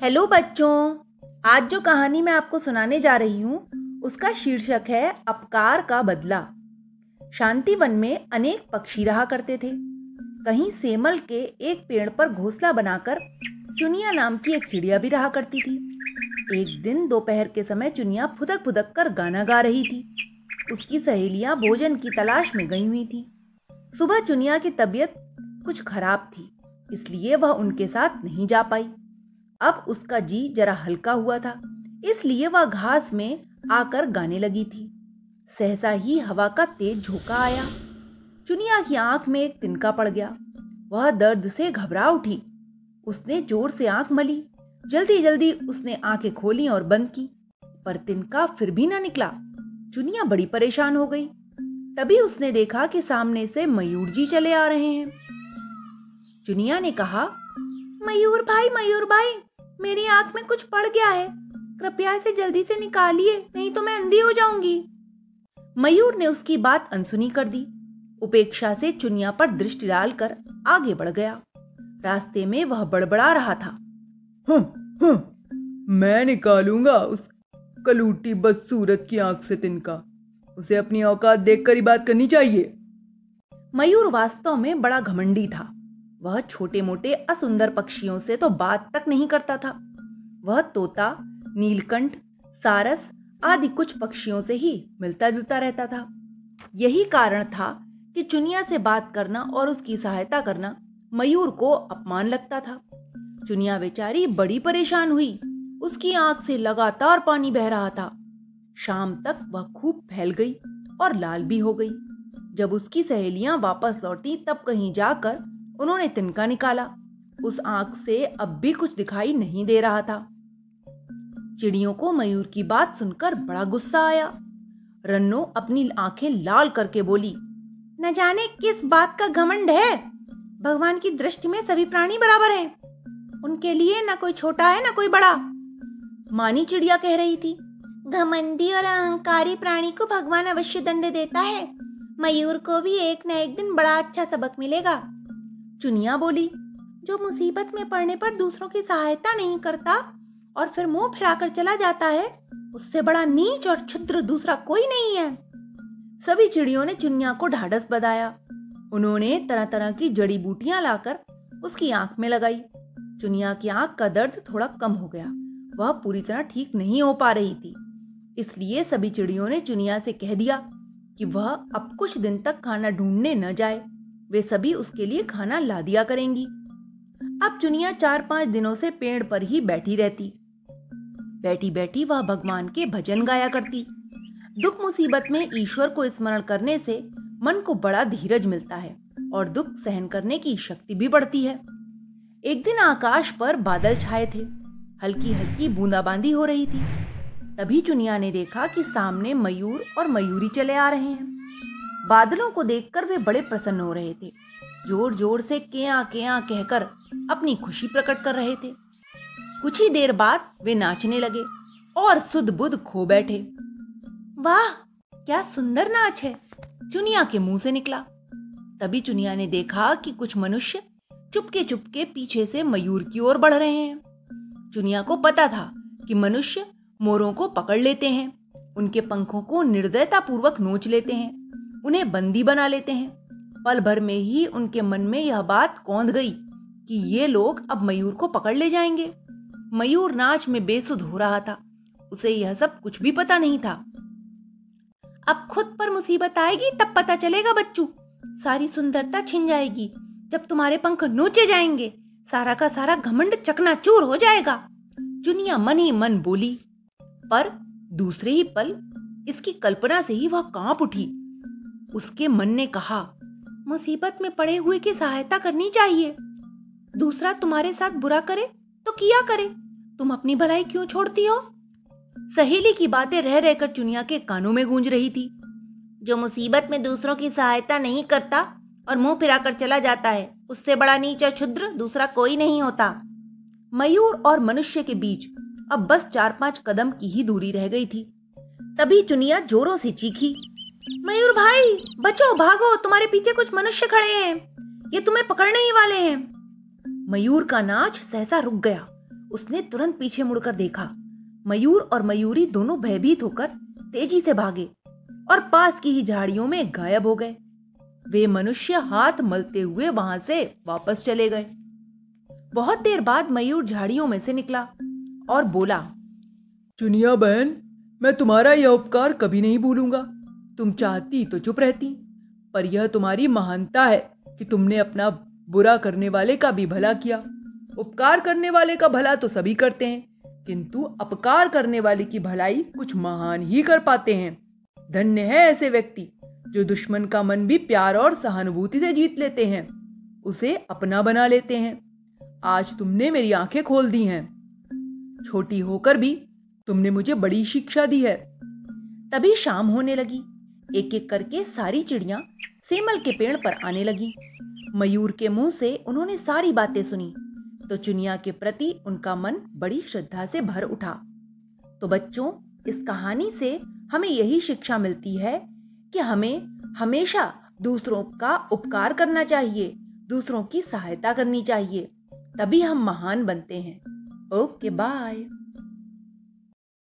Hello बच्चों, आज जो कहानी मैं आपको सुनाने जा रही हूँ, उसका शीर्षक है अपकार का बदला। शांति वन में अनेक पक्षी रहा करते थे। कहीं सेमल के एक पेड़ पर घोंसला बनाकर चुनिया नाम की एक चिड़िया भी रहा करती थी। एक दिन दोपहर के समय चुनिया फुदक फुदक कर गाना गा रही थी। उसकी सहेलियाँ भोजन की तलाश में गई हुई थी। सुबह चुनिया की तबीयत कुछ खराब थी, इसलिए वह उनके साथ नहीं जा पाई। अब उसका जी जरा हल्का हुआ था, इसलिए वह घास में आकर गाने लगी थी। सहसा ही हवा का तेज झोंका आया। चुनिया की आँख में एक तिनका पड़ गया। वह दर्द से घबरा उठी। उसने ज़ोर से आँख मली। जल्दी जल्दी उसने आँखें खोली और बंद की, पर तिनका फिर भी ना निकला। चुनिया बड़ी परेशान हो गई। तभी उसने देखा कि सामने से मयूर जी चले आ रहे हैं। चुनिया ने कहा, मयूर भाई मयूर भाई मेरी आँख में कुछ पड़ गया है। कृपया इसे जल्दी से निकालिए नहीं तो मैं अंधी हो जाऊँगी। मयूर ने उसकी बात अनसुनी कर दी। उपेक्षा से चुनिया पर दृष्टि डालकर आगे बढ़ गया। रास्ते में वह बड़बड़ा रहा था। हूँ हूँ मैं निकालूँगा उस कलूटी बदसूरत की आँख से तिनका। उसे अपनी औकात देखकर ही बात करनी चाहिए। मयूर वास्तव में बड़ा घमंडी था। वह छोटे मोटे असुंदर पक्षियों से तो बात तक नहीं करता था। वह तोता, नीलकंठ, सारस आदि कुछ पक्षियों से ही मिलता जुलता रहता था। यही कारण था कि चुनिया से बात करना और उसकी सहायता करना मयूर को अपमान लगता था। चुनिया बेचारी बड़ी परेशान हुई। उसकी आँख से लगातार पानी बह रहा था। शाम तक वह खूब फैल गई और लाल भी हो गई। जब उसकी सहेलियाँ वापस लौटी, तब कहीं जाकर उन्होंने तिनका निकाला। उस आँख से अब भी कुछ दिखाई नहीं दे रहा था। चिड़ियों को मयूर की बात सुनकर बड़ा गुस्सा आया। रन्नो अपनी आँखें लाल करके बोली, न जाने किस बात का घमंड है? भगवान की दृष्टि में सभी प्राणी बराबर हैं। उनके लिए ना कोई छोटा है, ना कोई बड़ा। मानी चिड़िया कह रही थी, घमंडी और अहंकारी प्राणी को भगवान अवश्य दंड देता है। मयूर को भी एक न एक दिन बड़ा अच्छा सबक मिलेगा। चुनिया बोली, जो मुसीबत में पड़ने पर दूसरों की सहायता नहीं करता और फिर मुँह फिराकर चला जाता है, उससे बड़ा नीच और क्षुद्र दूसरा कोई नहीं है। सभी चिड़ियों ने चुनिया को ढाढ़स बधाया। उन्होंने तरह तरह की जड़ी बूटियाँ लाकर उसकी आँख में लगाई। चुनिया की आँख का दर्द थोड़ा कम हो गया। वह पूरी तरह ठीक नहीं हो पा रही थी। इसलिए सभी चिड़ियों ने चुनिया से कह दिया कि वह अब कुछ दिन तक खाना ढूँढने न जाए। वे सभी उसके लिए खाना ला दिया करेंगी। अब चुनिया चार पाँच दिनों से पेड़ पर ही बैठी रहती। बैठी बैठी वह भगवान के भजन गाया करती। दुख मुसीबत में ईश्वर को स्मरण करने से मन को बड़ा धीरज मिलता है और दुख सहन करने की शक्ति भी बढ़ती है। एक दिन आकाश पर बादल छाए थे। हल्की हल्की बूंदाबांदी हो रही थी। तभी चुनिया ने देखा कि सामने मयूर और मयूरी चले आ रहे हैं। बादलों को देखकर वे बड़े प्रसन्न हो रहे थे। ज़ोर ज़ोर से केया केया कहकर अपनी खुशी प्रकट कर रहे थे। कुछ ही देर बाद वे नाचने लगे और सुध बुध खो बैठे। वाह, क्या सुंदर नाच है! चुनिया के मुँह से निकला। तभी चुनिया ने देखा कि कुछ मनुष्य चुपके चुपके पीछे से मयूर की ओर बढ़ रहे हैं। चुनिया को पता था कि मनुष्य मोरों को पकड़ लेते हैं, उनके पंखों को निर्दयता पूर्वक नोच लेते हैं। उन्हें बंदी बना लेते हैं। पल भर में ही उनके मन में यह बात कौंध गई कि ये लोग अब मयूर को पकड़ ले जाएँगे। मयूर नाच में बेसुध हो रहा था। उसे यह सब कुछ भी पता नहीं था। अब खुद पर मुसीबत आएगी, तब पता चलेगा बच्चू। सारी सुंदरता छिन जाएगी। जब तुम्हारे पंख नोचे जाएँगे, सारा का सारा घमंड चकनाचूर हो जाएगा। चुनिया मन ही मन बोली। पर दूसरे ही पल इसकी कल्पना से ही वह काँप उठी। उसके मन ने कहा, मुसीबत में पड़े हुए की सहायता करनी चाहिए। दूसरा तुम्हारे साथ बुरा करे तो किया करे। तुम अपनी भलाई क्यों छोड़ती हो? सहेली की बातें रह रहकर चुनिया के कानों में गूंज रही थी। जो मुसीबत में दूसरों की सहायता नहीं करता और मुँह फिराकर चला जाता है, उससे बड़ा नीचा क्षुद्र दूसरा कोई नहीं होता। मयूर और मनुष्य के बीच अब बस चार पाँच कदम की ही दूरी रह गई थी। तभी चुनिया जोरों से चीखी मयूर भाई, बचो, भागो, तुम्हारे पीछे कुछ मनुष्य खड़े हैं। ये तुम्हें पकड़ने ही वाले हैं। मयूर का नाच सहसा रुक गया। उसने तुरंत पीछे मुड़कर देखा। मयूर और मयूरी दोनों भयभीत होकर तेज़ी से भागे और पास की ही झाड़ियों में गायब हो गए। वे मनुष्य हाथ मलते हुए वहाँ से वापस चले गए। बहुत देर बाद मयूर झाड़ियों में से निकला और बोला, चुनिया बहन, मैं तुम्हारा यह उपकार कभी नहीं भूलूँगा। तुम चाहती तो चुप रहती, पर यह तुम्हारी महानता है कि तुमने अपना बुरा करने वाले का भी भला किया। उपकार करने वाले का भला तो सभी करते हैं, किंतु अपकार करने वाले की भलाई कुछ महान ही कर पाते हैं। धन्य है ऐसे व्यक्ति जो दुश्मन का मन भी प्यार और सहानुभूति से जीत लेते हैं, उसे अपना बना लेते हैं। आज तुमने मेरी आँखें खोल दी हैं। छोटी होकर भी तुमने मुझे बड़ी शिक्षा दी है। तभी शाम होने लगी। एक एक करके सारी चिड़िया सेमल के पेड़ पर आने लगी। मयूर के मुँह से उन्होंने सारी बातें सुनी तो चुनिया के प्रति उनका मन बड़ी श्रद्धा से भर उठा। तो बच्चों, इस कहानी से हमें यही शिक्षा मिलती है कि हमें हमेशा दूसरों का उपकार करना चाहिए, दूसरों की सहायता करनी चाहिए, तभी हम महान बनते हैं। Okay, bye.